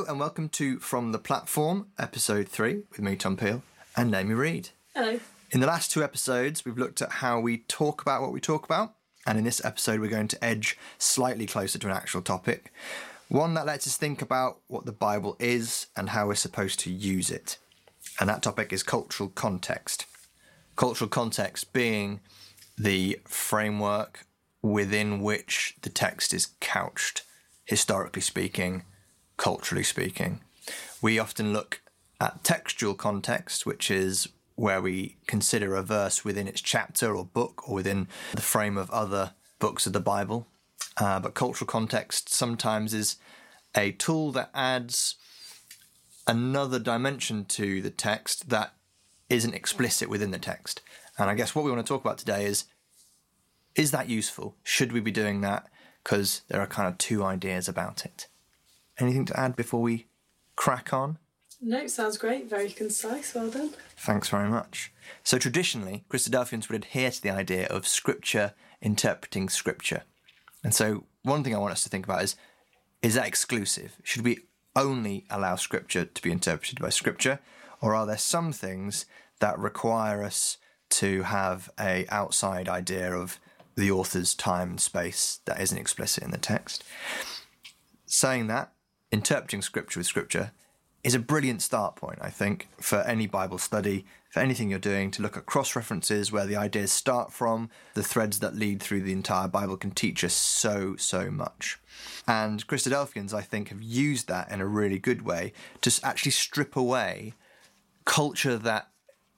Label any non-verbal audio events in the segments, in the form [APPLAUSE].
Hello and welcome to From the Platform, episode three, with me, Tom Peel, and Amy Reed. Hello. In the last two episodes, we've looked at how we talk about what we talk about, and in this episode, we're going to edge slightly closer to an actual topic. One that lets us think about what the Bible is and how we're supposed to use it. And that topic is cultural context. Cultural context being the framework within which the text is couched, historically speaking, culturally speaking. We often look at textual context, which is where we consider a verse within its chapter or book or within the frame of other books of the Bible. Uh, but cultural context sometimes is a tool that adds another dimension to the text that isn't explicit within the text. And I guess what we want to talk about today is is that useful? Should we be doing that? Because there are kind of two ideas about it. Anything to add before we crack on? No, sounds great. Very concise. Well done. Thanks very much. So, traditionally, Christadelphians would adhere to the idea of Scripture interpreting Scripture. And so, one thing I want us to think about is is that exclusive? Should we only allow Scripture to be interpreted by Scripture? Or are there some things that require us to have a outside idea of the author's time and space that isn't explicit in the text? Saying that, interpreting Scripture with Scripture is a brilliant start point, I think, for any Bible study, for anything you're doing, to look at cross references where the ideas start from, the threads that lead through the entire Bible can teach us so, so much. And Christadelphians, I think, have used that in a really good way to actually strip away culture that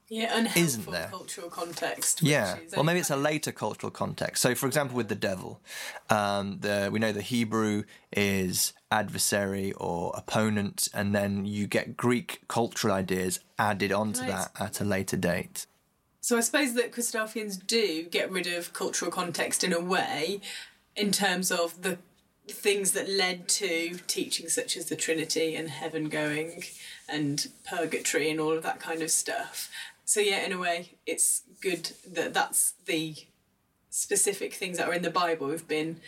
Yeah, unhelpful Isn't there? cultural context. yeah, well, maybe it's a later cultural context. So, for example, with the devil, um, the, we know the Hebrew is adversary or opponent, and then you get Greek cultural ideas added onto Nice. that at a later date. So I suppose that Christadelphians do get rid of cultural context in a way, in terms of the things that led to teachings such as the Trinity and heaven going and purgatory and all of that kind of stuff. So yeah, in a way, it's good that that's the specific things that are in the Bible have been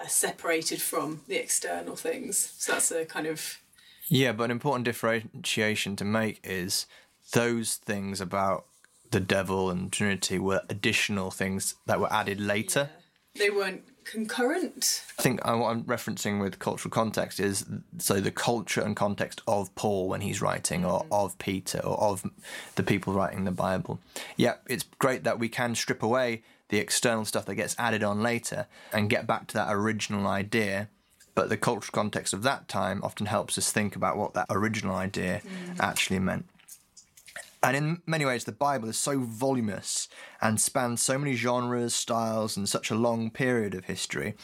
uh, separated from the external things. So that's a kind of Yeah, but an important differentiation to make is those things about the devil and Trinity were additional things that were added later. they weren't concurrent. I think uh, what I'm referencing with cultural context is so the culture and context of Paul when he's writing, or of Peter, or of the people writing the Bible. Yeah, it's great that we can strip away the external stuff that gets added on later and get back to that original idea. But the cultural context of that time often helps us think about what that original idea mm. actually meant. And in many ways, the Bible is so voluminous and spans so many genres, styles, and such a long period of history.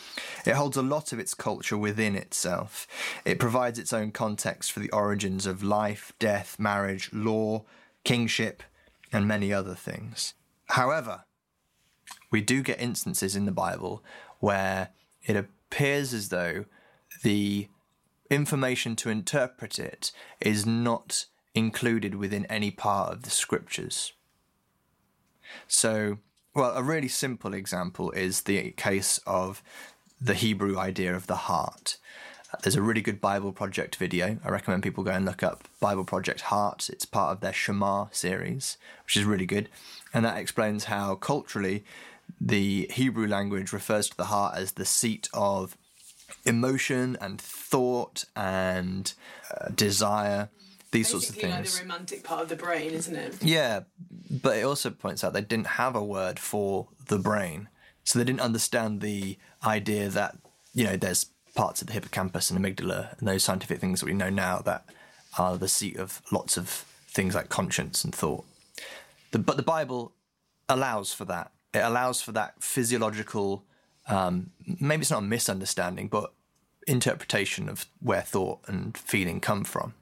It holds a lot of its culture within itself. It provides its own context for the origins of life, death, marriage, law, kingship, and many other things. However, we do get instances in the Bible where it appears as though the information to interpret it is not included within any part of the scriptures. So, well, a really simple example is the case of the Hebrew idea of the heart. There's a really good Bible Project video. I recommend people go and look up Bible Project Heart. It's part of their Shema series, which is really good. And that explains how culturally the Hebrew language refers to the heart as the seat of emotion and thought and uh, desire, these sorts of Basically, like the romantic part of the brain, isn't it? Yeah, but it also points out they didn't have a word for the brain. So they didn't understand the idea that, you know, there's parts of the hippocampus and amygdala and those scientific things that we know now that are the seat of lots of things like conscience and thought. The, but the Bible allows for that. It allows for that physiological, um, maybe it's not a misunderstanding, but interpretation of where thought and feeling come from.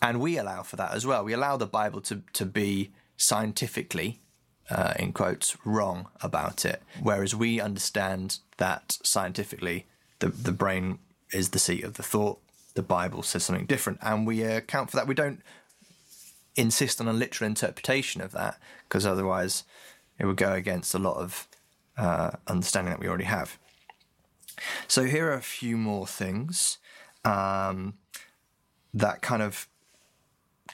And we allow for that as well. We allow the Bible to, to be scientifically, uh, in quotes, wrong about it. Whereas we understand that scientifically, the, the brain is the seat of the thought. The Bible says something different. And we account for that. We don't insist on a literal interpretation of that because otherwise it would go against a lot of uh, understanding that we already have. So here are a few more things. um, that kind of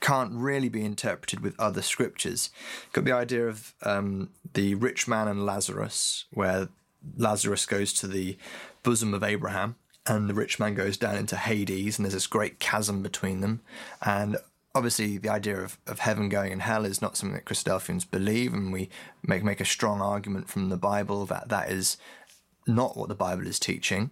can't really be interpreted with other scriptures. Got the idea of um, the rich man and Lazarus, where Lazarus goes to the bosom of Abraham, and the rich man goes down into Hades, and there's this great chasm between them. And obviously, the idea of, of heaven going and hell is not something that Christadelphians believe, and we make make a strong argument from the Bible that that is not what the Bible is teaching.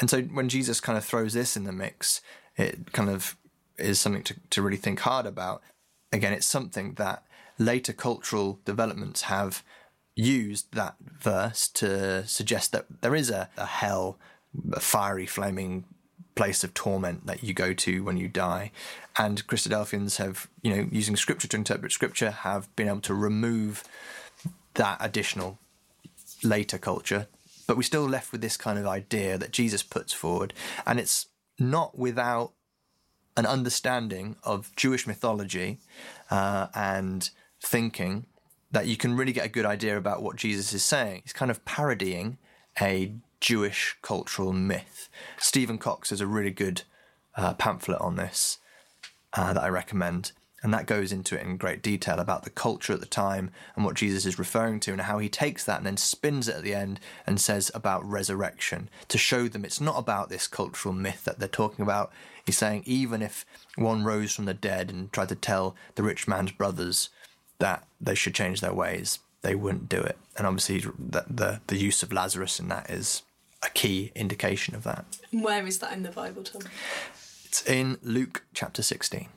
And so, when Jesus kind of throws this in the mix, it kind of is something to, to really think hard about. Again, it's something that later cultural developments have used that verse to suggest that there is a, a hell, a fiery, flaming place of torment that you go to when you die. And Christadelphians have, you know, using scripture to interpret scripture, have been able to remove that additional later culture. But we're still left with this kind of idea that Jesus puts forward. And it's not without an understanding of Jewish mythology uh, and thinking that you can really get a good idea about what Jesus is saying. He's kind of parodying a Jewish cultural myth. Stephen Cox has a really good uh, pamphlet on this uh, that I recommend. And that goes into it in great detail about the culture at the time and what Jesus is referring to, and how he takes that and then spins it at the end and says about resurrection to show them it's not about this cultural myth that they're talking about. He's saying even if one rose from the dead and tried to tell the rich man's brothers that they should change their ways, they wouldn't do it. And obviously, the, the, the use of Lazarus in that is a key indication of that. Where is that in the Bible, Tom? It's in Luke chapter 16.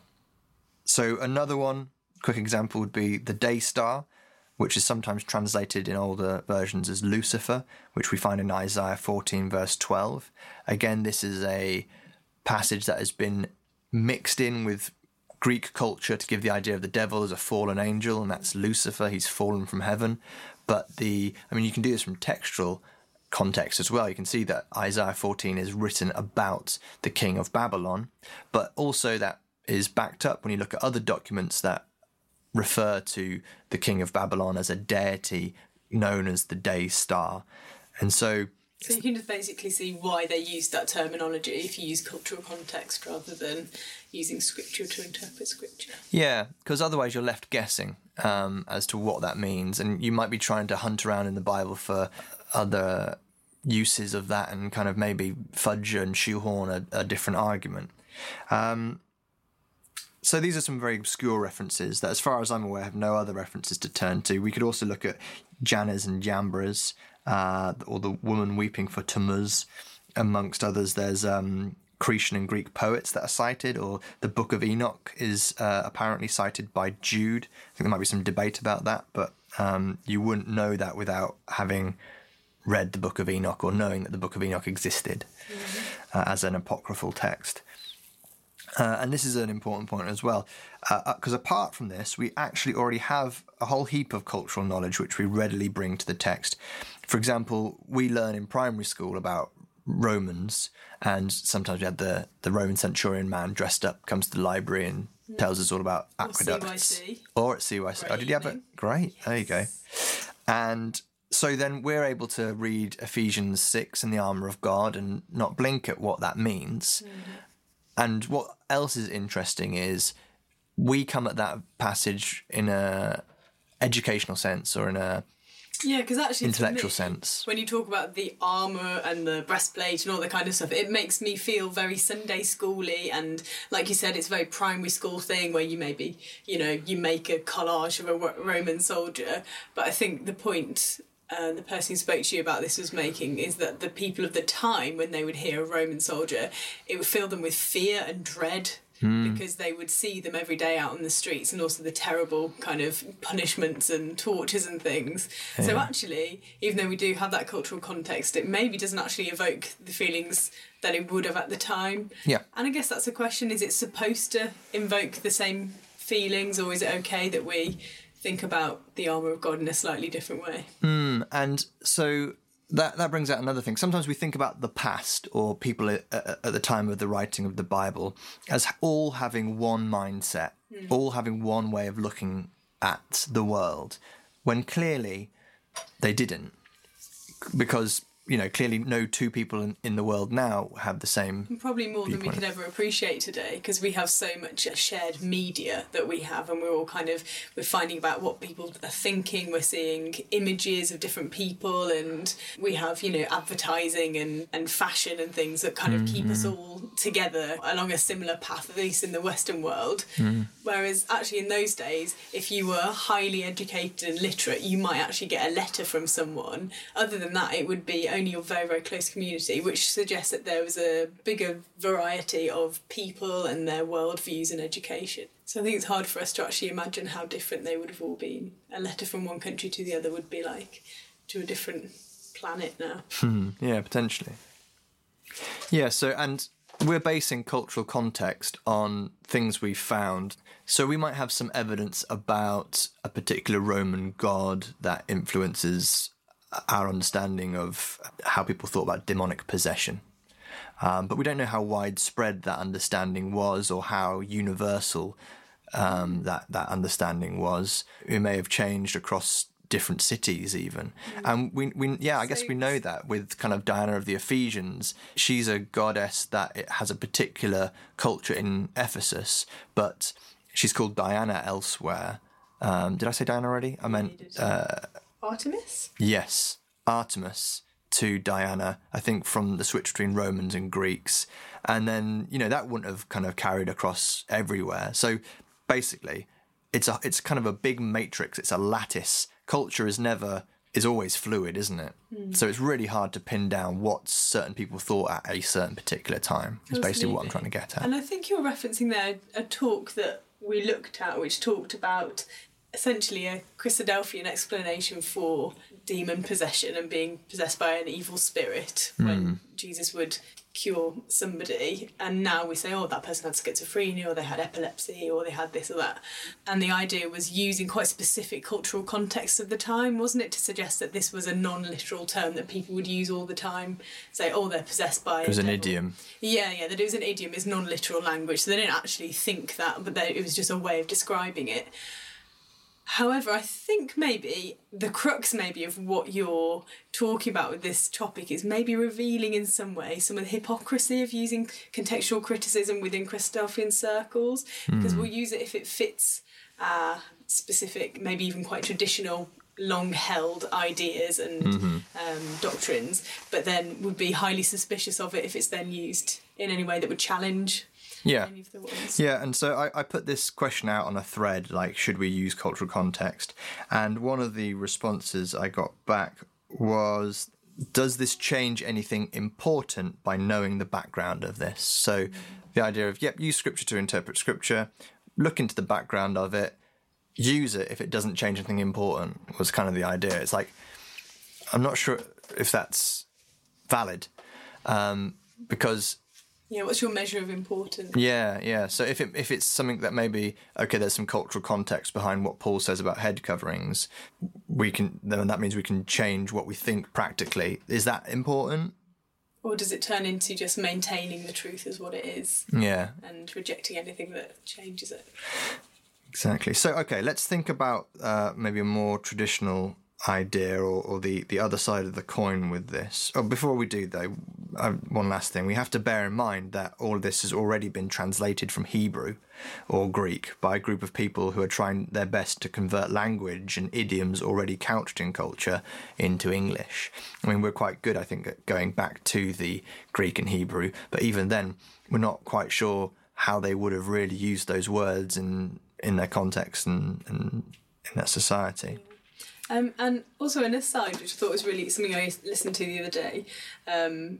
So another one, quick example would be the day star, which is sometimes translated in older versions as Lucifer, which we find in Isaiah 14 verse 12. Again, this is a passage that has been mixed in with Greek culture to give the idea of the devil as a fallen angel, and that's Lucifer. He's fallen from heaven. But the, I mean, you can do this from textual context as well. You can see that Isaiah 14 is written about the king of Babylon, but also that is backed up when you look at other documents that refer to the king of Babylon as a deity known as the day star. And so so you can just basically see why they use that terminology if you use cultural context rather than using scripture to interpret scripture. Yeah, because otherwise you're left guessing um, as to what that means, and you might be trying to hunt around in the Bible for other uses of that and kind of maybe fudge and shoehorn a, a different argument. Um, so these are some very obscure references that, as far as I'm aware, have no other references to turn to. We could also look at Jannes and Jambres, uh, or the woman weeping for Tammuz, amongst others. There's um, Cretan and Greek poets that are cited, or the Book of Enoch is uh, apparently cited by Jude. I think there might be some debate about that, but um, you wouldn't know that without having read the Book of Enoch or knowing that the Book of Enoch existed mm-hmm. uh, as an apocryphal text. Uh, and this is an important point as well, because uh, uh apart from this, we actually already have a whole heap of cultural knowledge which we readily bring to the text. For example, we learn in primary school about Romans, and sometimes we had the, the Roman centurion man dressed up comes to the library and tells us all about aqueducts. Or, or at CYC. Great oh, did you have it? Great. There you go. And so then we're able to read Ephesians 6 and the armour of God and not blink at what that means. Mm-hmm. And what else is interesting is we come at that passage in a educational sense or in a yeah, because actually, intellectual me, sense. When you talk about the armor and the breastplate and all that kind of stuff, it makes me feel very Sunday schooly. And like you said, it's a very primary school thing where you maybe, you know, you make a collage of a Roman soldier. But I think the point uh, the person who spoke to you about this was making is that the people of the time, when they would hear a Roman soldier, it would fill them with fear and dread mm. because they would see them every day out on the streets and also the terrible kind of punishments and tortures and things. Yeah. So, actually, even though we do have that cultural context, it maybe doesn't actually evoke the feelings that it would have at the time. Yeah. And I guess that's a question is it supposed to invoke the same feelings or is it okay that we think about the armor of God in a slightly different way. Mm, and so that that brings out another thing. Sometimes we think about the past or people at, at, the time of the writing of the Bible as all having one mindset, mm. all having one way of looking at the world, when clearly they didn't, because you know, clearly no two people in, in the world now have the same. Probably more than we viewpoint. could ever appreciate today because we have so much uh, shared media that we have, and we're all kind of we're finding about what people are thinking. We're seeing images of different people, and we have you know advertising and and fashion and things that kind of keep us mm-hmm. all together along a similar path, at least in the Western world. Mm-hmm. Whereas actually in those days, if you were highly educated and literate, you might actually get a letter from someone. Other than that, it would be only your very, very close community, which suggests that there was a bigger variety of people and their worldviews and education. So I think it's hard for us to actually imagine how different they would have all been. A letter from one country to the other would be like to a different planet now. Hmm, yeah, potentially. Yeah, so and we're basing cultural context on things we've found. So we might have some evidence about a particular Roman god that influences our understanding of how people thought about demonic possession. Um, but we don't know how widespread that understanding was or how universal um, that that understanding was. It may have changed across different cities even. And we, we yeah i guess we know that with kind of diana of the ephesians. She's a goddess that it has a particular culture in ephesus but she's called diana elsewhere. Um, did i say diana already? I meant uh, Artemis? Yes, Artemis to Diana, I think from the switch between Romans and Greeks. And then, you know, that wouldn't have kind of carried across everywhere. So basically, it's a it's kind of a big matrix, it's a lattice. Culture is never is always fluid, isn't it? Hmm. So it's really hard to pin down what certain people thought at a certain particular time. Is basically what I'm trying to get at. And I think you're referencing there a talk that we looked at, which talked about essentially a Christadelphian explanation for demon possession and being possessed by an evil spirit when hmm. Jesus would cure somebody. And now we say, oh, that person had schizophrenia or they had epilepsy or they had this or that. And the idea was using quite specific cultural context of the time, wasn't it, to suggest that this was a non literal term that people would use all the time? Say, oh, they're possessed by It was an idiom. Yeah, yeah, that it was an idiom, it's non literal language, so they didn't actually think that, but they, it was just a way of describing it. However, I think maybe the crux, maybe, of what you're talking about with this topic is maybe revealing in some way some of the hypocrisy of using contextual criticism within Christadelphian circles, because we'll use it if it fits uh, specific, maybe even quite traditional long held ideas and um, doctrines, but then would be highly suspicious of it if it's then used in any way that would challenge Yeah. any of the ones. Yeah, and so I, I put this question out on a thread like, should we use cultural context? And one of the responses I got back was, does this change anything important by knowing the background of this? So the idea of, yep, use scripture to interpret scripture, look into the background of it, use it if it doesn't change anything important, was kind of the idea. It's like, I'm not sure if that's valid um, because Yeah, what's your measure of importance? yeah, yeah. So if it if it's something that maybe okay, there's some cultural context behind what Paul says about head coverings, we can then that means we can change what we think practically. Is that important? Or does it turn into just maintaining the truth as what it is Yeah, and rejecting anything that changes it? exactly. So okay, let's think about uh, maybe a more traditional idea or, or the the other side of the coin with this. Oh, before we do though, uh, one last thing: we have to bear in mind that all of this has already been translated from Hebrew or Greek by a group of people who are trying their best to convert language and idioms already couched in culture into English. I mean, we're quite good, I think, at going back to the Greek and Hebrew, but even then, we're not quite sure how they would have really used those words in in their context and, and in that society. Um, and also an aside, which I thought was really something I listened to the other day. Um,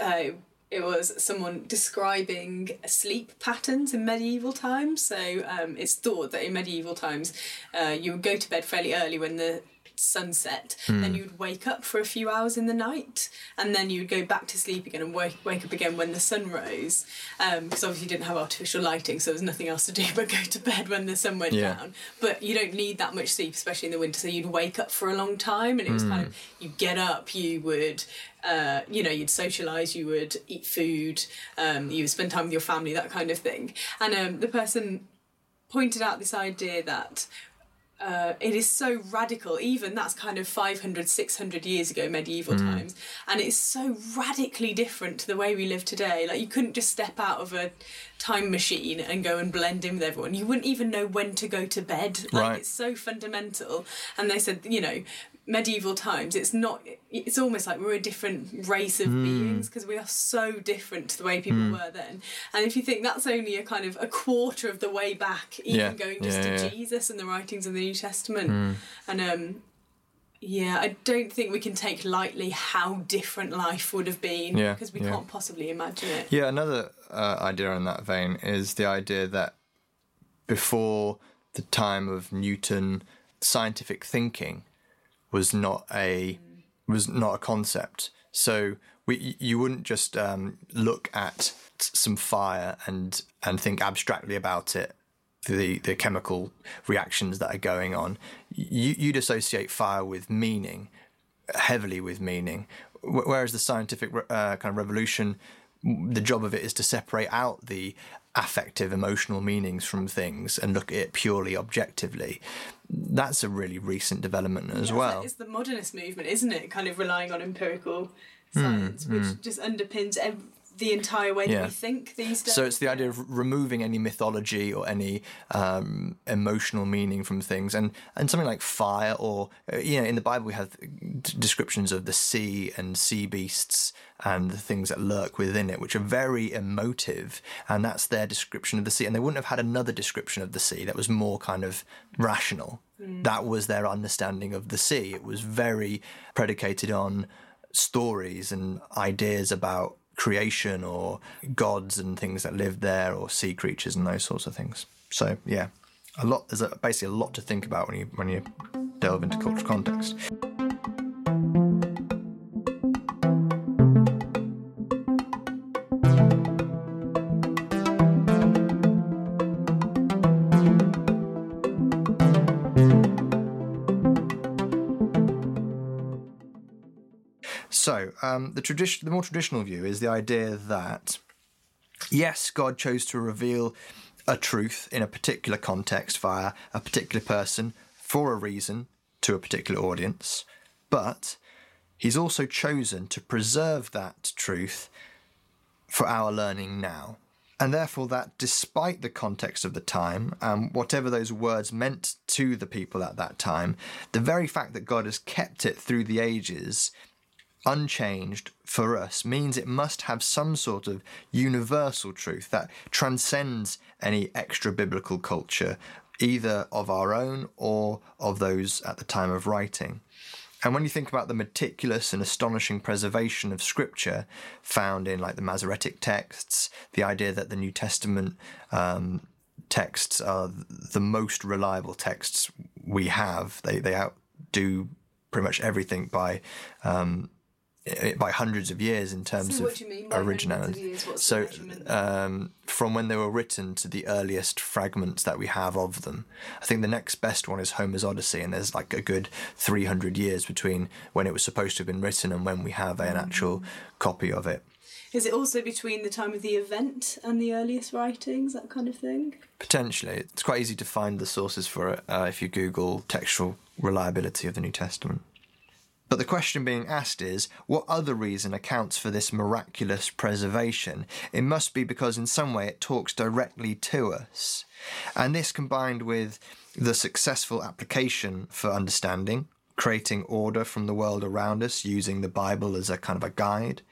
uh, it was someone describing sleep patterns in medieval times. So um, it's thought that in medieval times, uh, you would go to bed fairly early when the sun set, then you would wake up for a few hours in the night, and then you would go back to sleep again and wake, wake up again when the sun rose. Um, because obviously you didn't have artificial lighting, so there was nothing else to do [LAUGHS] but go to bed when the sun went Yeah. down. But you don't need that much sleep, especially in the winter. So you'd wake up for a long time, and it was kind of you get up, you would, uh, you know, you'd socialise, you would eat food, um, you would spend time with your family, that kind of thing. And um, the person pointed out this idea that uh, it is so radical. Even that's kind of 500 600 years ago medieval times. And it's so radically different to the way we live today. Like you couldn't just step out of a time machine and go and blend in with everyone. You wouldn't even know when to go to bed. Like Right. it's so fundamental. And they said you know medieval times it's not it's almost like we're a different race of Hmm. beings because we are so different to the way people were then and if you think that's only a kind of a quarter of the way back even Yeah. going just Yeah, to yeah, jesus and the writings of the new testament Hmm. and um yeah i don't think we can take lightly how different life would have been because we can't possibly imagine it Yeah, another uh, idea in that vein is the idea that before the time of Newton, scientific thinking was not a was not a concept. So we you wouldn't just um, look at some fire and and think abstractly about it. The, the chemical reactions that are going on, you, you'd associate fire with meaning, heavily with meaning. Whereas the scientific uh, kind of revolution, the job of it is to separate out the affective, emotional meanings from things and look at it purely objectively. That's a really recent development as It's well. it's the modernist movement isn't it kind of relying on empirical Hmm, science which just underpins ev- the entire way Yeah. that we think these days So it's the idea of removing any mythology or any um, emotional meaning from things, and and something like fire, or uh, you know, in the Bible we have d- descriptions of the sea and sea beasts and the things that lurk within it, which are very emotive, and that's their description of the sea. And they wouldn't have had another description of the sea that was more kind of rational. That was their understanding of the sea. It was very predicated on stories and ideas about creation or gods and things that live there or sea creatures and those sorts of things. So yeah, a lot. There's a, basically a lot to think about when you when you delve into cultural context. Um, the tradition, the more traditional view is the idea that yes, God chose to reveal a truth in a particular context via a particular person for a reason to a particular audience, but He's also chosen to preserve that truth for our learning now. And therefore, that despite the context of the time and whatever those words meant to the people at that time, the very fact that God has kept it through the ages unchanged for us means it must have some sort of universal truth that transcends any extra biblical culture, either of our own or of those at the time of writing. And when you think about the meticulous and astonishing preservation of scripture found in like the Masoretic texts, the idea that the New Testament um, texts are the most reliable texts we have, they, they outdo pretty much everything by um, by hundreds of years in terms So of what do you mean by hundreds of originality. years? So um, from when they were written to the earliest fragments that we have of them, I think the next best one is Homer's Odyssey, and there's like a good 300 years between when it was supposed to have been written and when we have an actual copy of it. Is it also between the time of the event and the earliest writings, that kind of thing? Potentially, it's quite easy to find the sources for it uh, if you Google textual reliability of the New Testament. But the question being asked is what other reason accounts for this miraculous preservation? It must be because in some way it talks directly to us. And this combined with the successful application for understanding, creating order from the world around us using the Bible as a kind of a guide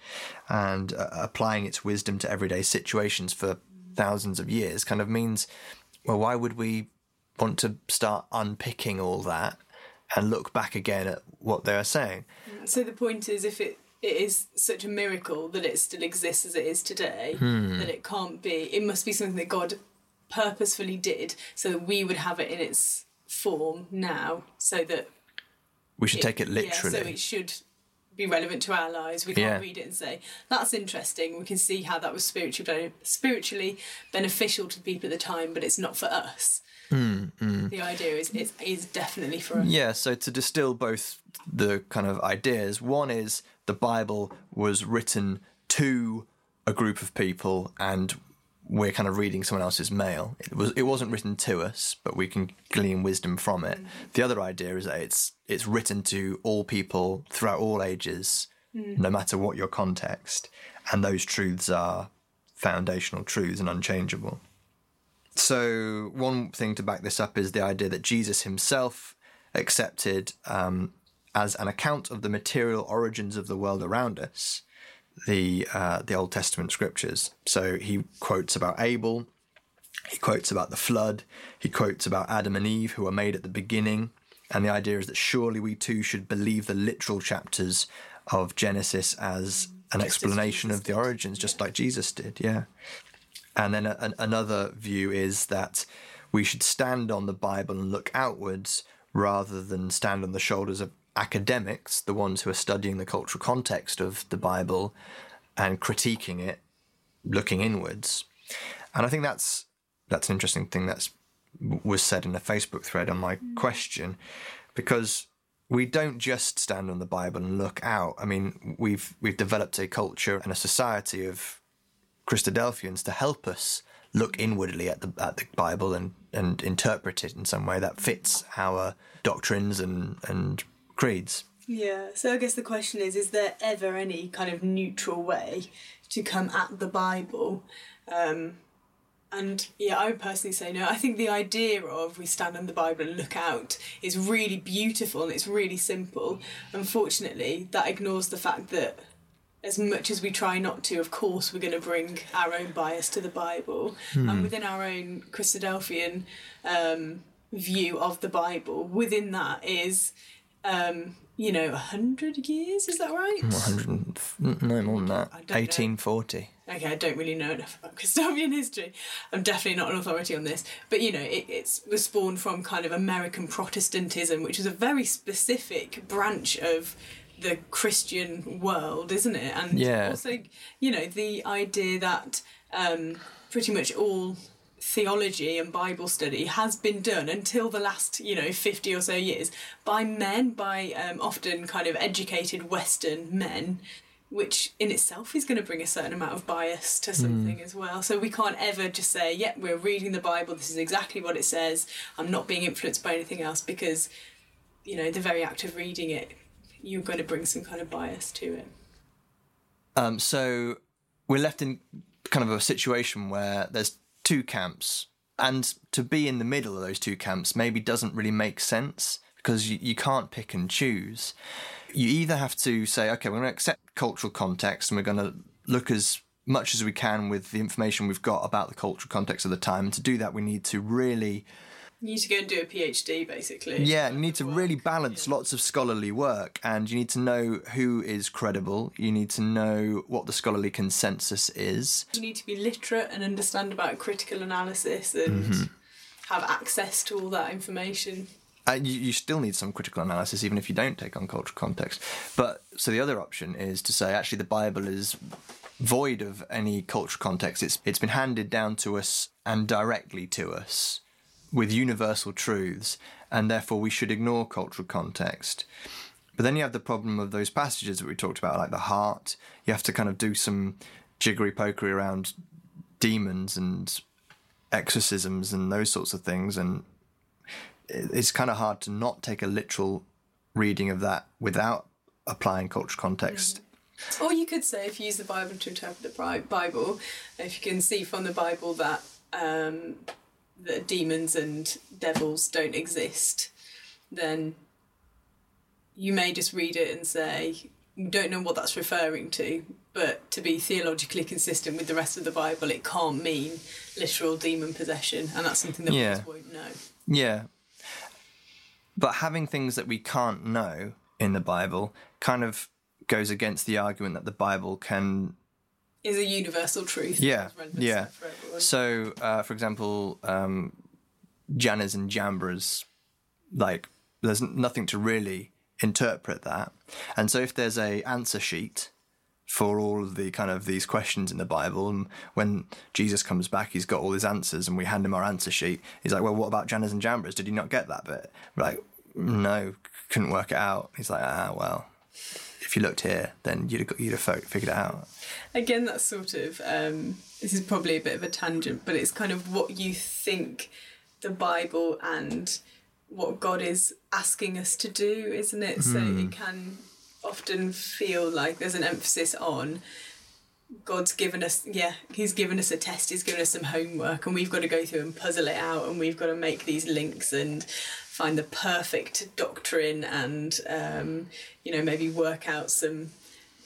and uh, applying its wisdom to everyday situations for thousands of years kind of means well why would we want to start unpicking all that and look back again at what they are saying. So the point is, if it, it is such a miracle that it still exists as it is today, Hmm. that it can't be, it must be something that God purposefully did so that we would have it in its form now, so that We should take it literally. Yeah, so it should be relevant to our lives. We can't Yeah. read it and say that's interesting. We can see how that was spiritually spiritually beneficial to people at the time, but it's not for us. Hmm, hmm. The idea is it is definitely for us. Yeah, so to distill both the kind of ideas, one is the Bible was written to a group of people and we're kind of reading someone else's mail. It was it wasn't written to us, but we can glean wisdom from it. The other idea is that it's it's written to all people throughout all ages, no matter what your context, and those truths are foundational truths and unchangeable. So one thing to back this up is the idea that Jesus himself accepted um, as an account of the material origins of the world around us the uh, the Old Testament scriptures. So he quotes about Abel, he quotes about the flood, he quotes about Adam and Eve who were made at the beginning, and the idea is that surely we too should believe the literal chapters of Genesis as an Just explanation Jesus of the origins, just like Jesus did. Yeah. And then a, an, another view is that we should stand on the Bible and look outwards rather than stand on the shoulders of academics, the ones who are studying the cultural context of the Bible and critiquing it, looking inwards. And I think that's that's an interesting thing that's was said in a Facebook thread on my mm. question, because we don't just stand on the Bible and look out. I mean, we've we've developed a culture and a society of Christadelphians to help us look inwardly at the at the Bible and, and interpret it in some way that fits our doctrines and, and creeds. Yeah, so I guess the question is is there ever any kind of neutral way to come at the Bible? Um, and yeah, I would personally say no. I think the idea of we stand on the Bible and look out is really beautiful and it's really simple. Unfortunately, that ignores the fact that as much as we try not to, of course, we're going to bring our own bias to the Bible. And within our own Christadelphian um, view of the Bible, within that is, um, you know, 100 years, is that right? 100 no more than that. I don't know. 1840. okay, I don't really know enough about Christadelphian history. I'm definitely not an authority on this, but you know, it it's, was spawned from kind of American Protestantism, which is a very specific branch of the Christian world, isn't it? And Yeah. also, you know, the idea that um, pretty much all theology and Bible study has been done until the last, you know, 50 or so years by men, by um, often kind of educated Western men, which in itself is going to bring a certain amount of bias to something as well. So we can't ever just say, yep, we're reading the Bible, this is exactly what it says, I'm not being influenced by anything else because, you know, the very act of reading it, you're going to bring some kind of bias to it. Um, so we're left in kind of a situation where there's two camps, and to be in the middle of those two camps maybe doesn't really make sense because you, you can't pick and choose. You either have to say, okay, we're going to accept cultural context and we're going to look as much as we can with the information we've got about the cultural context of the time. And to do that, we need to really You need to go and do a PhD, basically. yeah, you need to really balance lots of scholarly work, and you need to know who is credible. You need to know what the scholarly consensus is. You need to be literate and understand about critical analysis and have access to all that information. Uh, you, you still need some critical analysis, even if you don't take on cultural context. But so the other option is to say actually the Bible is void of any cultural context. It's it's been handed down to us and directly to us with universal truths, and therefore we should ignore cultural context. But then you have the problem of those passages that we talked about, like the heart. You have to kind of do some jiggery pokery around demons and exorcisms and those sorts of things, and it's kind of hard to not take a literal reading of that without applying cultural context. Or you could say, if you use the Bible to interpret the Bible, if you can see from the Bible that um, that demons and devils don't exist, then you may just read it and say, "We don't know what that's referring to." But to be theologically consistent with the rest of the Bible, it can't mean literal demon possession, and that's something that Yeah. we just won't know. Yeah. But having things that we can't know in the Bible kind of goes against the argument that the Bible can Is a universal truth. Yeah, yeah. So, uh, for example, um, and Jambres, like, there's nothing to really interpret that. And so, if there's a answer sheet for all of the kind of these questions in the Bible, and when Jesus comes back, he's got all his answers, and we hand him our answer sheet. He's like, "Well, what about Jannes and Jambres? Did you not get that bit?" We're like, "No, couldn't work it out." He's like, "Ah, well." If you looked here, then you'd have, got, you'd have figured it out. Again, that's sort of um, this is probably a bit of a tangent, but it's kind of what you think the Bible and what God is asking us to do, isn't it? So it can often feel like there's an emphasis on God's given us, yeah, He's given us a test, He's given us some homework, and we've got to go through and puzzle it out, and we've got to make these links and find the perfect doctrine, and um, you know maybe work out some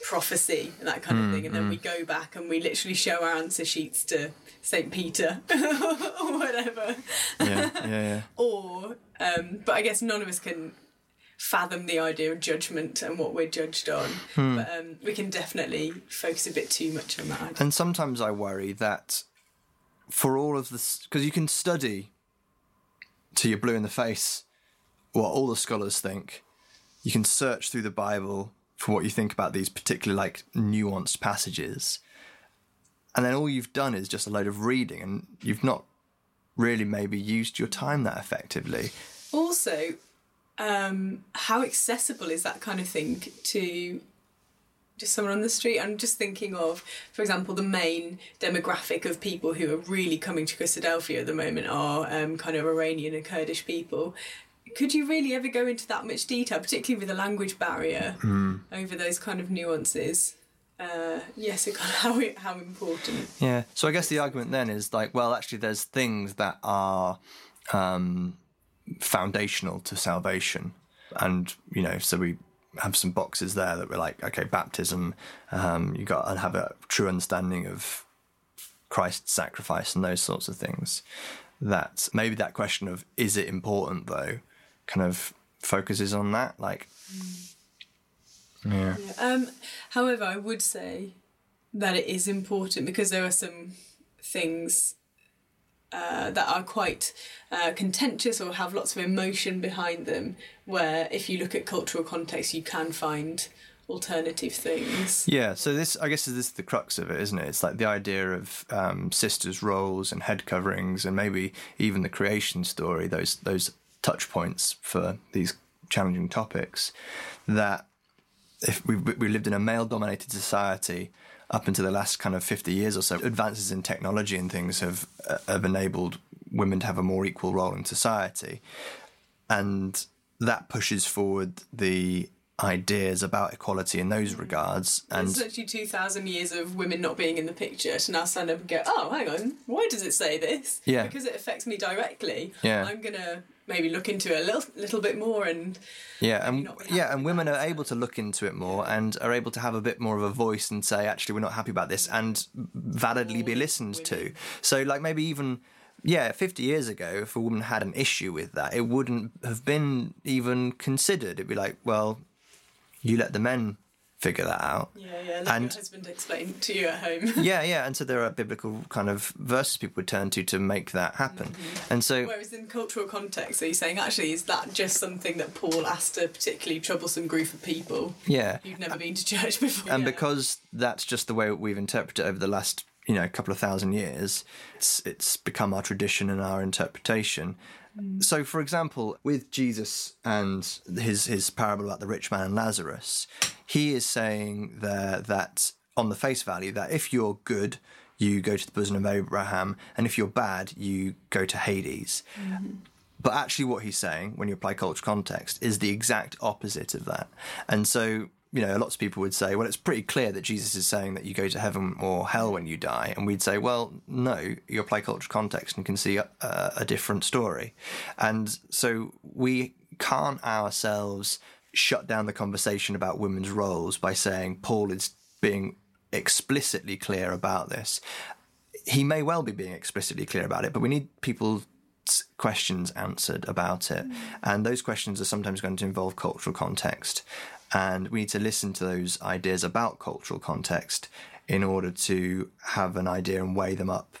prophecy and that kind of thing, and then we go back and we literally show our answer sheets to Saint Peter [LAUGHS] or whatever, Yeah, yeah, yeah. [LAUGHS] or um, but I guess none of us can fathom the idea of judgment and what we're judged on. But um, we can definitely focus a bit too much on that. idea. And sometimes I worry that for all of this, because you can study till you're blue in the face what all the scholars think. You can search through the Bible for what you think about these particular like nuanced passages. And then all you've done is just a load of reading and you've not really maybe used your time that effectively. Also, um, how accessible is that kind of thing to just someone on the street? I'm just thinking of, for example, the main demographic of people who are really coming to Christadelphia at the moment are um, kind of Iranian and Kurdish people. Could you really ever go into that much detail, particularly with a language barrier over those kind of nuances? Uh, yes, it kind of [LAUGHS] how how important. Yeah. So I guess the argument then is like, well, actually, there's things that are um, foundational to salvation, and you know, so we have some boxes there that we're like, okay, baptism. Um, you got to have a true understanding of Christ's sacrifice and those sorts of things. That maybe that question of is it important though, kind of focuses on that. Like, yeah, Um, however, I would say that it is important because there are some things uh, that are quite uh, contentious or have lots of emotion behind them. Where if you look at cultural context, you can find alternative things. Yeah, so this, I guess, is this the crux of it, isn't it? It's like the idea of um, sisters' roles and head coverings, and maybe even the creation story. Those those touch points for these challenging topics. That if we we lived in a male-dominated society up until the last kind of fifty years or so, advances in technology and things have uh, have enabled women to have a more equal role in society, and that pushes forward the ideas about equality in those regards and It's literally 2,000 years of women not being in the picture to now stand up and go, oh, hang on, why does it say this? Yeah. Because it affects me directly. Yeah. I'm going to maybe look into it a little, little bit more and Yeah, and yeah, and women are able to look into it more and are able to have a bit more of a voice and say, actually, we're not happy about this, and validly be listened to. So, like maybe even yeah, fifty years ago, if a woman had an issue with that, it wouldn't have been even considered. It'd be like, well, you let the men figure that out. yeah, yeah, And- your husband explain to you at home. [LAUGHS] Yeah, yeah, and so there are biblical kind of verses people would turn to to make that happen, mm-hmm. and so Whereas in cultural context, are you saying actually is that just something that Paul asked a particularly troublesome group of people yeah, who've never been to church [LAUGHS] before? and Yeah. because that's just the way we've interpreted it over the last you know couple of thousand years it's it's become our tradition and our interpretation Mm. so for example with jesus and his his parable about the rich man and lazarus he is saying there that on the face value that if you're good you go to the bosom of abraham and if you're bad you go to hades. Mm-hmm. But actually, what he's saying, when you apply cultural context, is the exact opposite of that. And so, you know, lots of people would say, well, it's pretty clear that Jesus is saying that you go to heaven or hell when you die. And we'd say, well, no, you apply cultural context and can see a, a different story. And so we can't ourselves shut down the conversation about women's roles by saying Paul is being explicitly clear about this. He may well be being explicitly clear about it, but we need people questions answered about it. Mm. And those questions are sometimes going to involve cultural context. And we need to listen to those ideas about cultural context in order to have an idea and weigh them up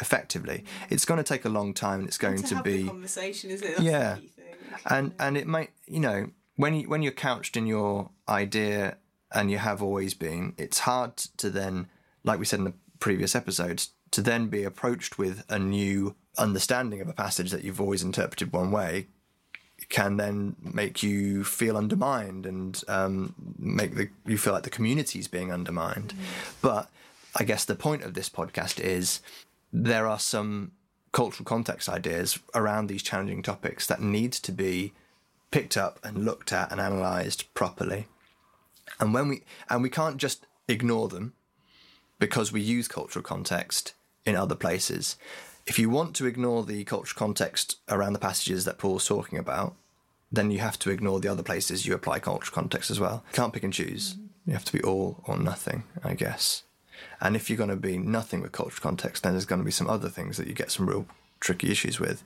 effectively. It's going to take a long time and it's going to, to, have be conversation, is it? That's Yeah. the key thing. and and it might you know when you when you're couched in your idea and you have always been it's hard to then like we said in the previous episodes to then be approached with a new understanding of a passage that you've always interpreted one way can then make you feel undermined and um, make the you feel like the community is being undermined. But I guess the point of this podcast is there are some cultural context ideas around these challenging topics that need to be picked up and looked at and analysed properly. And when we and we can't just ignore them because we use cultural context in other places. If you want to ignore the cultural context around the passages that Paul's talking about, then you have to ignore the other places you apply cultural context as well. You can't pick and choose. You have to be all or nothing, I guess. And if you're going to be nothing with cultural context, then there's going to be some other things that you get some real tricky issues with,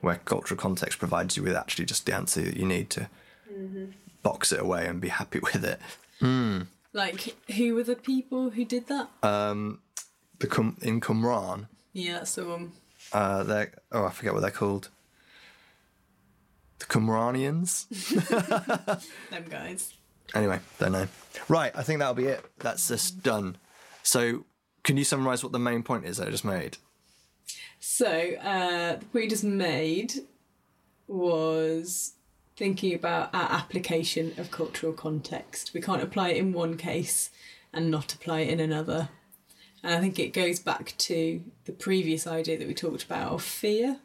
where cultural context provides you with actually just the answer that you need to box it away and be happy [LAUGHS] with it. Like, who were the people who did that? Um, the Qum, in Qumran, yeah, that's the one. uh, they're oh I forget what they're called. The Qumranians. [LAUGHS] Them guys. Anyway, don't know. Right, I think that'll be it. That's just done. So, can you summarise what the main point is that I just made? So, uh, the point you just made was thinking about our application of cultural context. We can't apply it in one case and not apply it in another. And I think it goes back to the previous idea that we talked about of fear.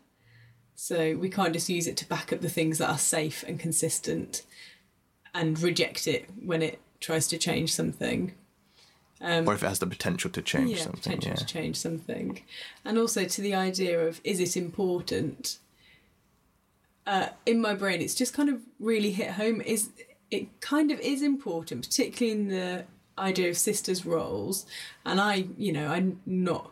So we can't just use it to back up the things that are safe and consistent and reject it when it tries to change something. or if it has the potential to change yeah, something. potential Yeah. to change something, and also to the idea of is it important? Uh, in my brain, it's just kind of really hit home. Is it kind of is important, particularly in the idea of sisters' roles? And I, you know, I'm not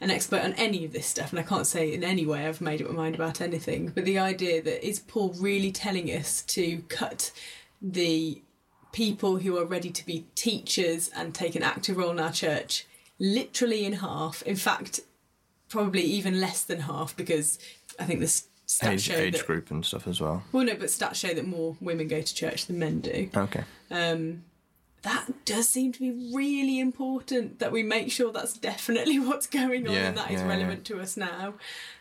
an expert on any of this stuff, and I can't say in any way I've made up my mind about anything. But the idea that is Paul really telling us to cut the people who are ready to be teachers and take an active role in our church literally in half. In fact, probably even less than half because I think the s- stats Age, show age that. group and stuff as well. Well, no, but stats show that more women go to church than men do. Okay. Um, that does seem to be really important that we make sure that's definitely [LAUGHS] what's going on Yeah, and that is yeah, relevant to us now.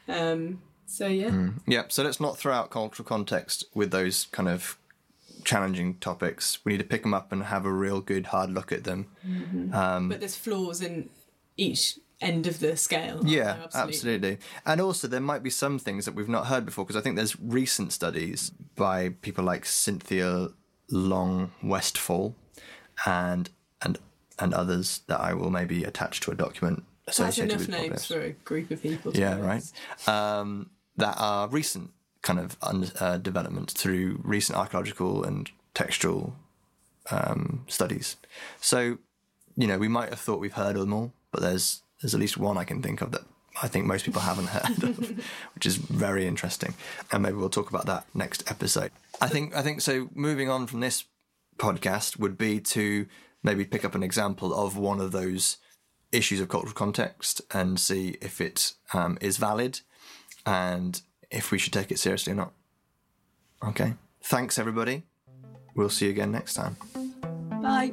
Um, so yeah, mm. Yeah, so let's not throw out cultural context with those kind of challenging topics. We need to pick them up and have a real good hard look at them. Mm-hmm. Um, but there's flaws in each end of the scale. Yeah, there? absolutely. And also, there might be some things that we've not heard before because I think there's recent studies by people like Cynthia Long Westfall and and and others that I will maybe attach to a document That's associated enough with names for a group of people. Yeah, right. Um, that are recent kind of un- uh, developments through recent archaeological and textual um, studies. So, you know, we might have thought we've heard of them all, but there's there's at least one I can think of that I think most people haven't [LAUGHS] heard of, which is very interesting. And maybe we'll talk about that next episode. I think I think so. Moving on from this podcast would be to maybe pick up an example of one of those issues of cultural context and see if it um, is valid and if we should take it seriously or not. Okay. Thanks, everybody. We'll see you again next time. Bye.